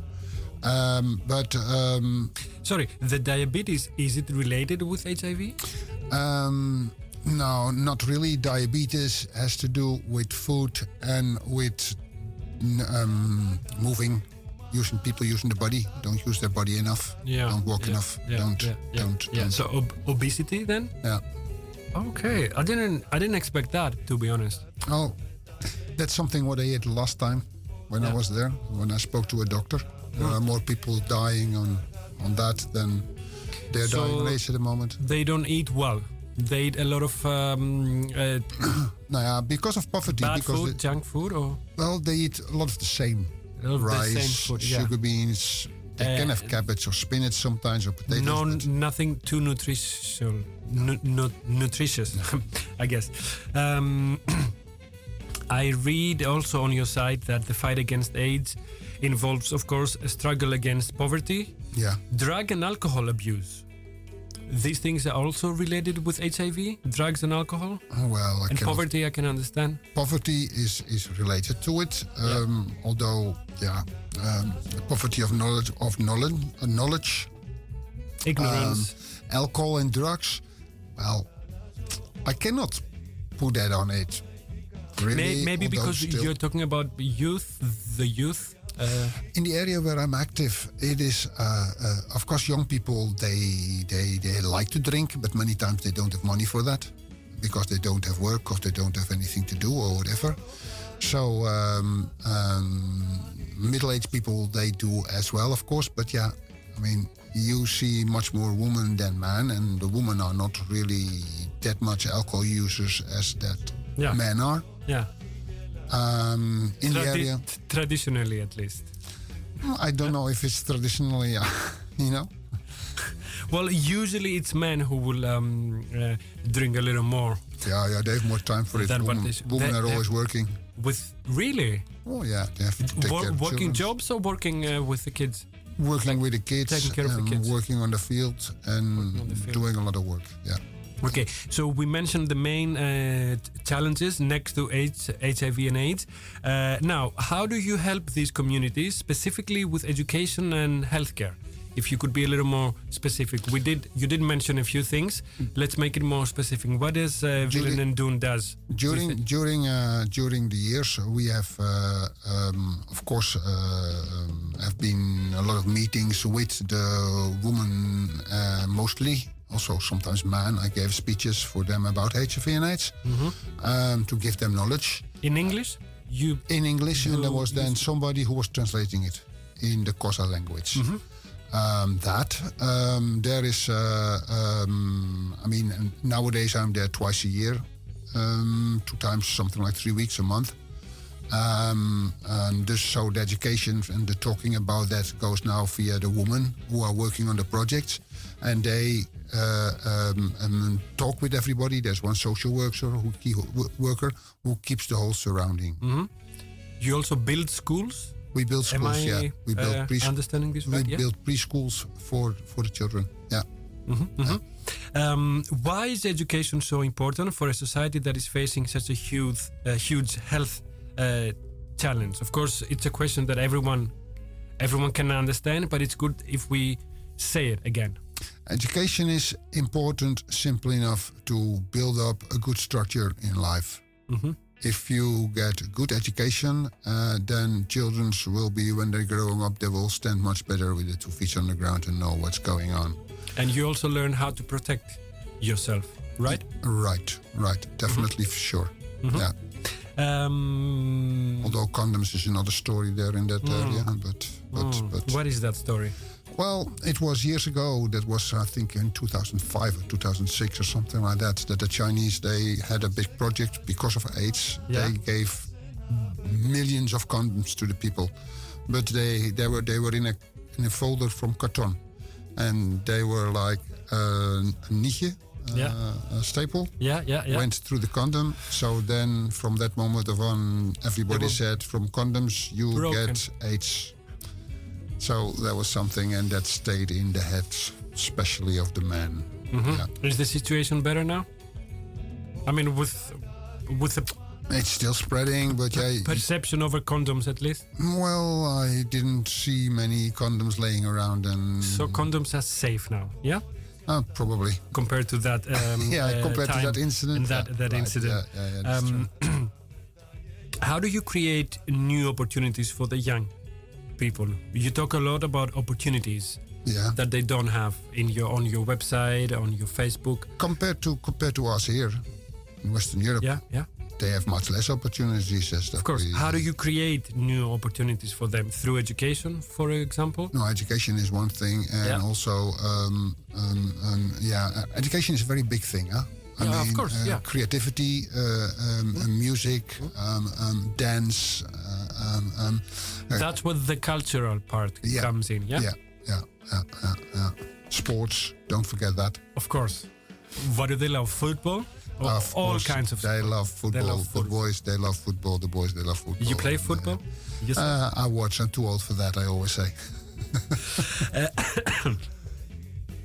Um, but um, Sorry, the diabetes is it related with HIV? Um, no, not really. Diabetes has to do with food and with um, moving, using people using the body. Don't use their body enough. Yeah. Don't walk yeah, enough. Yeah, don't. Yeah, yeah, don't. yeah. don't. So ob- obesity then? yeah. Okay, I didn't I didn't expect that to be honest. Oh, that's something what I ate last time when I was there. When I spoke to a doctor, there are more people dying on on that than they're So- dying on AIDS at the moment. They don't eat well. They eat a lot of um, uh, Now, yeah, because of poverty, bad because food, they- junk food, or well, they eat a lot of the same. a lot of the rice, same food. Yeah. sugar beans. They can Uh, have cabbage or spinach sometimes or potatoes. No, nothing too nutritious. Nu- nu- nutritious, I guess. Um, I read also on your site that the fight against AIDS involves, of course, a struggle against poverty, yeah, drug and alcohol abuse. These things are also related with HIV, drugs and alcohol, Oh, well, I and poverty. I can understand. poverty is is related to it. Um, Although, yeah, um, poverty of knowledge of knowledge, uh, knowledge, Ignorance. alcohol and drugs. Well, I cannot put that on it. Really, May- maybe because you're talking about youth, the youth. Uh, in the area where I'm active, it is uh, uh, of course young people. They they they like to drink, but many times they don't have money for that because they don't have work or they don't have anything to do or whatever. So um, um, middle-aged people they do as well, of course. But yeah, I mean you see much more women than men, and the women are not really that much alcohol users as that Yeah. men are. yeah. Um, in the area, traditionally, at least. I don't know if it's traditionally, uh, you know. Well, usually it's men who will um, uh, drink a little more. Yeah, yeah, they have more time for it. Than what Women, is- women they- are always working. With really Oh yeah, they have to take Wor- care of working children. jobs or working uh, with the kids? working with the kids, taking care of the and kids. working on the field, and the field. doing a lot of work. Yeah. Okay, so we mentioned the main uh, challenges next to AIDS, HIV and AIDS. Uh, now, how do you help these communities, specifically with education and healthcare? If you could be a little more specific, we did. You did mention a few things. Let's make it more specific. What is uh, Willen and Doen does? During during uh, during the years, we have uh, um, of course uh, um, have been a lot of meetings with the women uh, mostly. Also, sometimes men. I gave speeches for them about HIV and AIDS um, to give them knowledge. in English, you in English, and there was then somebody who was translating it in the Xhosa language. Um, that um, there is, uh, um, I mean, nowadays I'm there twice a year, um, two times, something like three weeks a month. Um, and dus so the education and the talking about that goes now via the women who are working on the projects, and they um, um, talk with everybody. There's one social worker who ke- worker who keeps the whole surrounding. you also build schools. We build Am schools, I yeah. We build uh, understanding this we right? Yeah. build preschools for for the children. Yeah. Um, why is education so important for a society that is facing such a huge, uh, huge health uh, challenge? Of course, it's a question that everyone, everyone can understand, but it's good if we say it again. Education is important simply enough to build up a good structure in life. If you get good education, uh, then children will be, when they're growing up, they will stand much better with the two feet on the ground and know what's going on. And you also learn how to protect yourself, right? Right, right. Definitely for sure. Yeah. Um, Although condoms is another story there in that area. But, but, but what is that story? Well, it was years ago. That was, I think, in 2005 or 2006 or something like that. That the Chinese they had a big project because of AIDS. Yeah. They gave millions of condoms to the people, but they they were they were in a in a folder from carton, and they were like uh, a nietje, uh, Yeah. a staple. Yeah, yeah, yeah. Went through the condom. So then, from that moment on, everybody said, "From condoms, you broken. get AIDS." So that was something, and that stayed in the heads, especially of the men. Mm-hmm. Yeah. Is the situation better now? I mean, with with the It's still spreading, but yeah. perception over condoms, at least. Well, I didn't see many condoms laying around, and So condoms are safe now, yeah? uh, probably. Compared to that, um, Yeah, uh, compared to that incident, and that yeah, that right, incident. yeah, yeah, um, how do you create new opportunities for the young people? You talk a lot about opportunities Yeah. that they don't have in your on your website, on your Facebook. compared to compared to us here in Western Europe, Yeah, yeah. they have much less opportunities. As Of course. we- How do you create new opportunities for them through education, for example? No, education is one thing, and Yeah. also, um, um, um, yeah, uh, education is a very big thing, huh? I Yeah, of course, uh, yeah. Creativity, uh, um, uh, music, um, um, dance. Uh, um, um, uh, That's where the cultural part Yeah. comes in, yeah? yeah, yeah, yeah, yeah, yeah. Sports, don't forget that. Of course. What do they love? Football? Or Of all course, kinds of They sport? love football. love The boys, they love football. The boys, they love football. You play And, uh, football? Yes. Uh, I watch. I'm too old for that. I always say.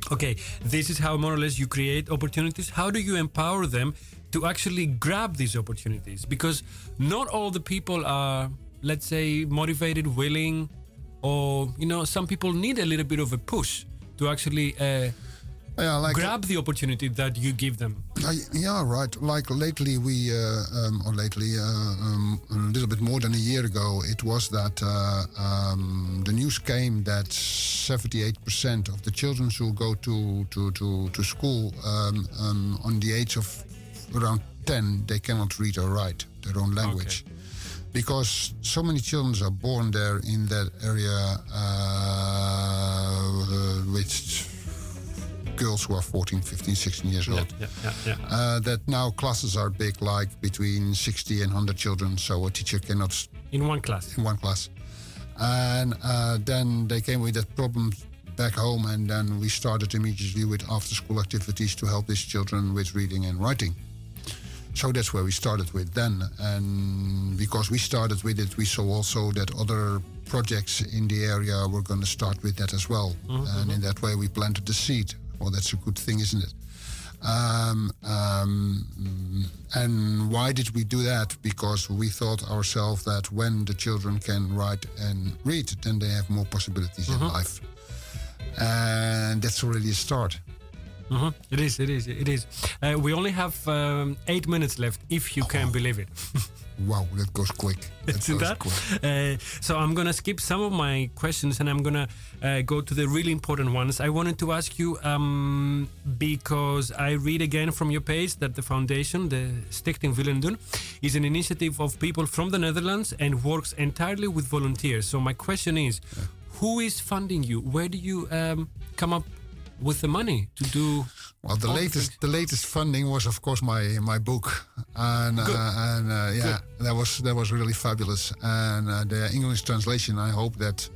okay, this is how more or less you create opportunities. How do you empower them to actually grab these opportunities? Because not all the people are, let's say, motivated, willing, or you know, some people need a little bit of a push to actually uh, Yeah, like grab the opportunity that you give them. Uh, yeah, right. Like lately, we, uh, um, or lately, uh, um, a little bit more than a year ago, it was that uh, um, the news came that 78% of the children who go to, to, to, to school um, um, on the age of around 10, they cannot read or write their own language. Because so many children are born there in that area uh, with girls who are 14, 15, 16 years old. Yeah, yeah, yeah. Uh, that now classes are big, like between 60 and 100 children, so a teacher cannot In one class. in one class. And uh, then they came with that problem back home, and then we started immediately with after school activities to help these children with reading and writing. So that's where we started with then. And because we started with it, we saw also that other projects in the area were going to start with that as well. And in that way, we planted the seed. Well, that's a good thing, isn't it? Um, um, mm, and why did we do that? Because we thought ourselves that when the children can write and read, then they have more possibilities in life. And that's already a start. Mhm. It is, it is, it is. Uh, we only have um, eight minutes left, if you can believe it. Wow, that goes quick. That goes that? quick. Uh, so I'm gonna skip some of my questions and I'm gonna uh, go to the really important ones. I wanted to ask you um, because I read again from your page that the foundation, the Stichting Willem Doen, is an initiative of people from the Netherlands and works entirely with volunteers. So my question is, who is funding you? Where do you um, come up with the money to do? Well, the all the latest the latest funding was, of course, my my book, and Good. uh, and uh, yeah, that was that was really fabulous. And uh, the English translation, I hope that.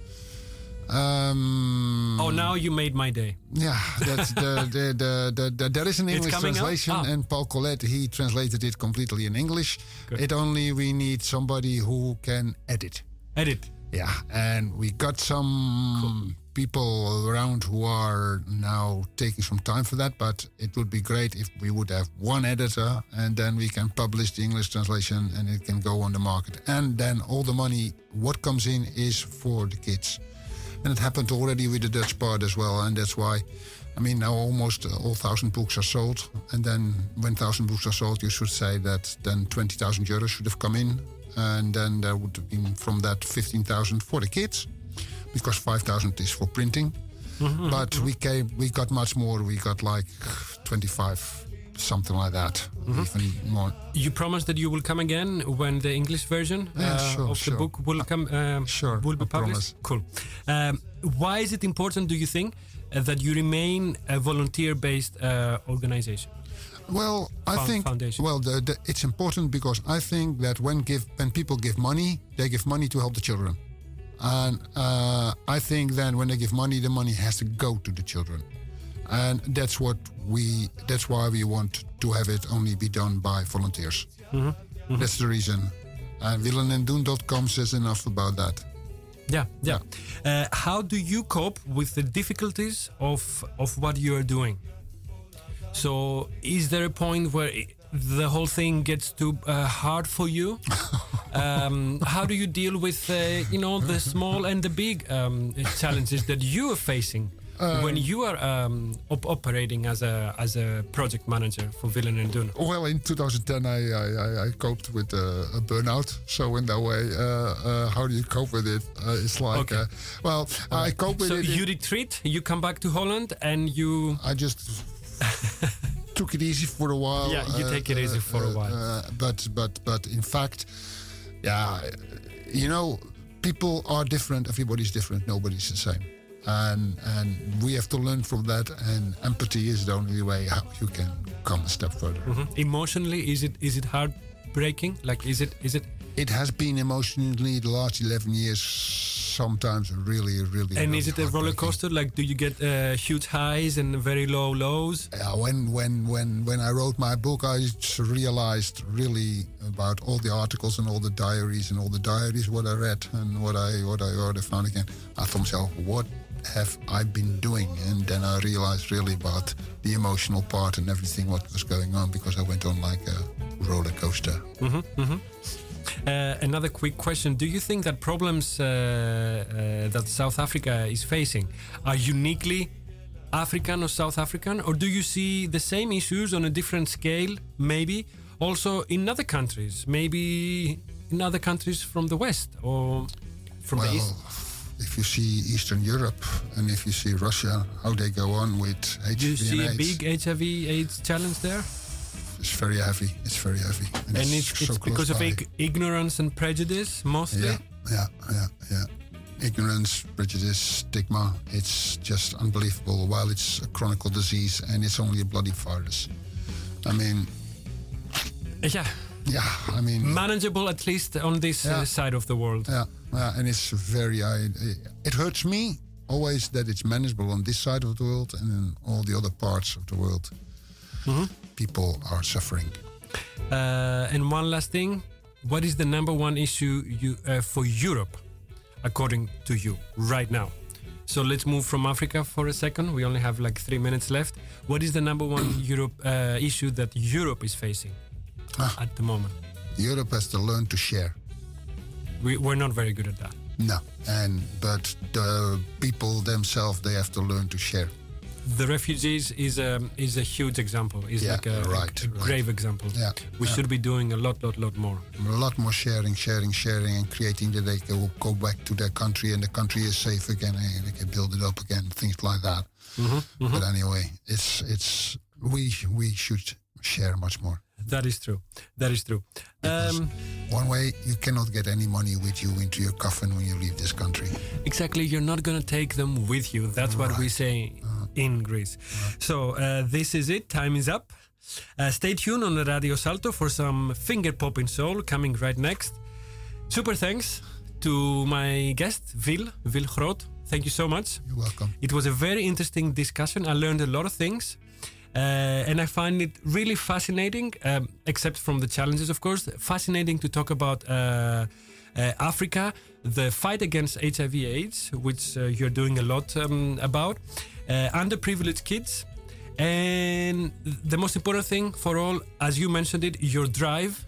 Um, Oh, now you made my day. Yeah, that's the, the, the, the, the there is an English translation, Ah. and Paul Colette he translated it completely in English. Good. It only we need somebody who can edit. Edit. Yeah, and we got some people around who are now taking some time for that. But it would be great if we would have one editor, and then we can publish the English translation, and it can go on the market. And then all the money, what comes in, is for the kids. And it happened already with the Dutch part as well, and that's why. I mean, now almost all thousand books are sold, and then when thousand books are sold, you should say that then twenty thousand euros should have come in, and then there would have been from that fifteen thousand for the kids, because five thousand is for printing. But we came, we got much more. We got like twenty five, something like that, even more. You promise that you will come again when the English version Yeah, uh, sure, of sure. the book will come. Um, sure, will be I published. Cool. Um, why is it important? Do you think uh, that you remain a volunteer-based uh, organization? Well, I Found- think foundation. well, the, the, it's important because I think that when give when people give money, they give money to help the children, and uh, I think then when they give money, the money has to go to the children, and that's what we. That's why we want to have it only be done by volunteers. Mm-hmm. That's the reason. And willenendoen.com says enough about that. Yeah, yeah. Uh, how do you cope with the difficulties of of what you are doing? So, is there a point where the whole thing gets too uh, hard for you? um, how do you deal with, uh, you know, the small and the big um, challenges that you are facing when you are um, op- operating as a as a project manager for Willen and Doen? Well, in 2010, I I, I, coped with uh, a burnout. So in that way, uh, uh, how do you cope with it? Uh, it's like, Okay. uh, well, I cope with So it. in- you retreat, you come back to Holland, and you I just took it easy for a while. Yeah, you take it easy for a while. Uh, but but but in fact, yeah, you know, people are different. Everybody's different. Nobody's the same. And and we have to learn from that. And empathy is the only way how you can come a step further. Mhm. emotionally is it is it heartbreaking? Like is it is it It has been emotionally the last eleven years. Sometimes really, really. and really is it a roller coaster? Like do you get uh, huge highs and very low lows? Yeah, when when when when I wrote my book, I realized really about all the articles and all the diaries and all the diaries what I read and what I what I what I found again. I thought myself, what have I been doing? And then I realized really about the emotional part and everything what was going on because I went on like a roller coaster. Uh, another quick question: Do you think that problems uh, uh, that South Africa is facing are uniquely African or South African, or do you see the same issues on a different scale, maybe also in other countries, maybe in other countries from the West or from the Well, East? if you see Eastern Europe and if you see Russia, how they go on with HIV Do you see a big HIV/AIDS challenge there? It's very heavy. It's very heavy, And it's, so it's because of by. ig- ignorance and prejudice mostly. Yeah, yeah, yeah, yeah. Ignorance, prejudice, stigma. It's just unbelievable. While it's a chronic disease and it's only a bloody virus. I mean, Yeah, yeah, I mean, manageable at least on this uh, side of the world. yeah, yeah, and it's very. I, it hurts me always that it's manageable on this side of the world and in all the other parts of the world. Mm-hmm. People are suffering. Uh, and one last thing, what is the number one issue you uh, for Europe, according to you, right now? So let's move from Africa for a second. We only have like three minutes left. What is the number one Europe uh, issue that Europe is facing Ah. at the moment? Europe has to learn to share. We, we're not very good at that. No, and but the people themselves they have to learn to share. The refugees is a is a huge example. Is Yeah, like a, right, a right. grave example. Yeah, we yeah. should be doing a lot, lot, lot more. a lot more sharing, sharing, sharing, and creating that they can go back to their country and the country is safe again and they can build it up again, things like that. Mm-hmm, But anyway, it's it's we we should share much more. That is true. That is true. Um, One way you cannot get any money with you into your coffin when you leave this country. Exactly, you're not gonna take them with you. That's what we say in Greece. So uh, this is it. Time is up. Uh, stay tuned on the Radio Salto for some finger popping soul coming right next. Super thanks to my guest Wil Wil Groot. Thank you so much. You're welcome. It was a very interesting discussion. I learned a lot of things. Uh, and I find it really fascinating, um, except from the challenges, of course, fascinating to talk about uh, uh, Africa, the fight against HIV/AIDS, which uh, you're doing a lot um, about, Uh, underprivileged kids, and the most important thing for all, as you mentioned it, your drive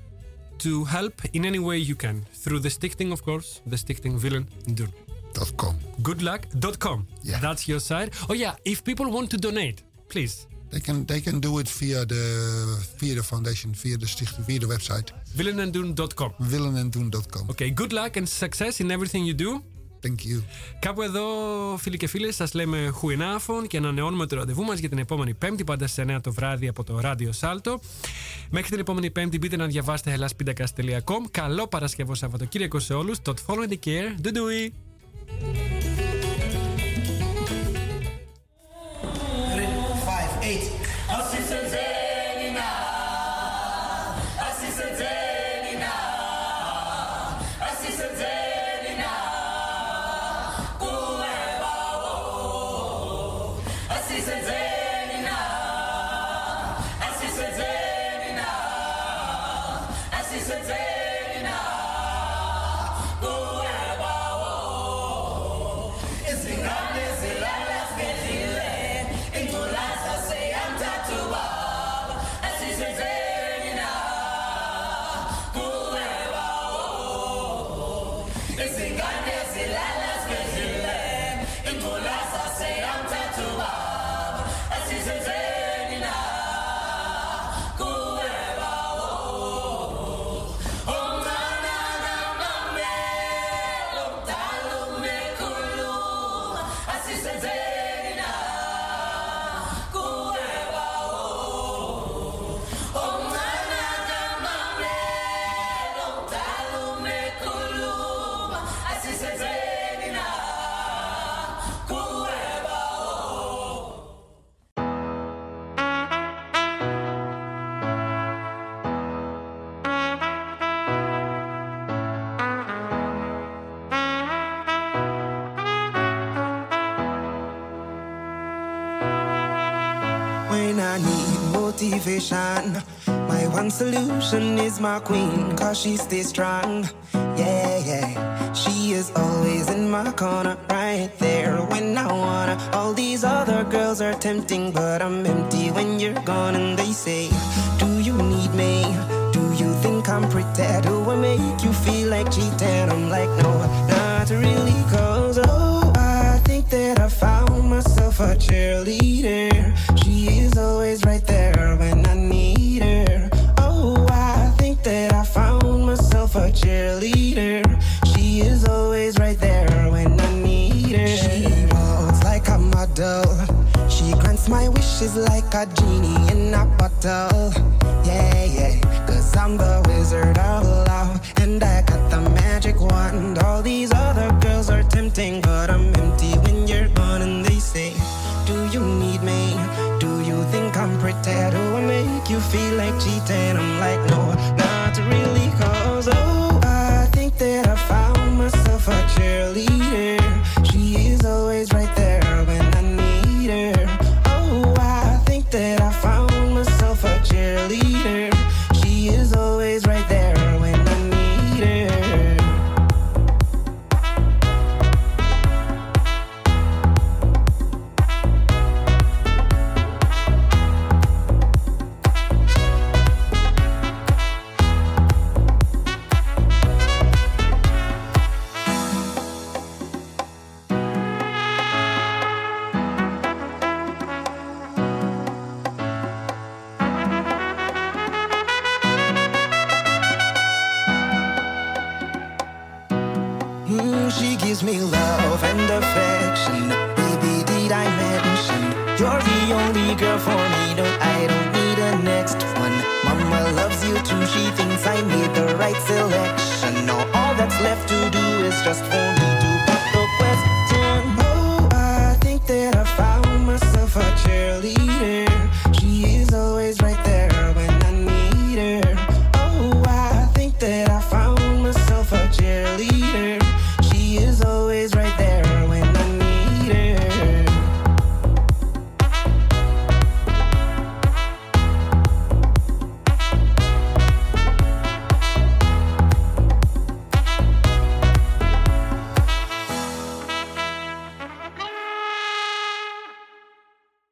to help in any way you can through the stichting, of course, the stichting Willen doen. Dot com. Goodluck.com. Yeah. That's your site. Oh yeah, if people want to donate, please. They can they can do it via the via the foundation, via the stichting, via the website. Willenendoen.com. willenendoen.com. Okay, good luck and success in everything you do. Thank you. Κάπου εδώ, φίλοι και φίλες, σας λέμε χουενάφων και ανανεώνουμε το ραντεβού μας για την επόμενη Πέμπτη, πάντα στις 9 το βράδυ από το ράδιο Σάλτο. Μέχρι την επόμενη Πέμπτη μπείτε να διαβάσετε hellaspindakaas.com. Καλό Παρασκευό Σαββατοκύριακο σε όλους. Tot volgende keer. Doei doei. five, solution is my queen, cause she stays strong. Yeah, yeah. She is always in my corner, right there when I wanna. All these other girls are tempting, but I'm empty when you're gone. And they say, Do you need me? Do you think I'm pretty? Do I make you feel like cheating? I'm like, No, not really, a. Yeah, yeah. Cause I'm the wizard of love. And I got the magic wand. All these other girls are tempting, but I'm empty when you're gone. And they say, Do you need me? Do you think I'm pretty? Do I make you feel like cheating? I'm like, No,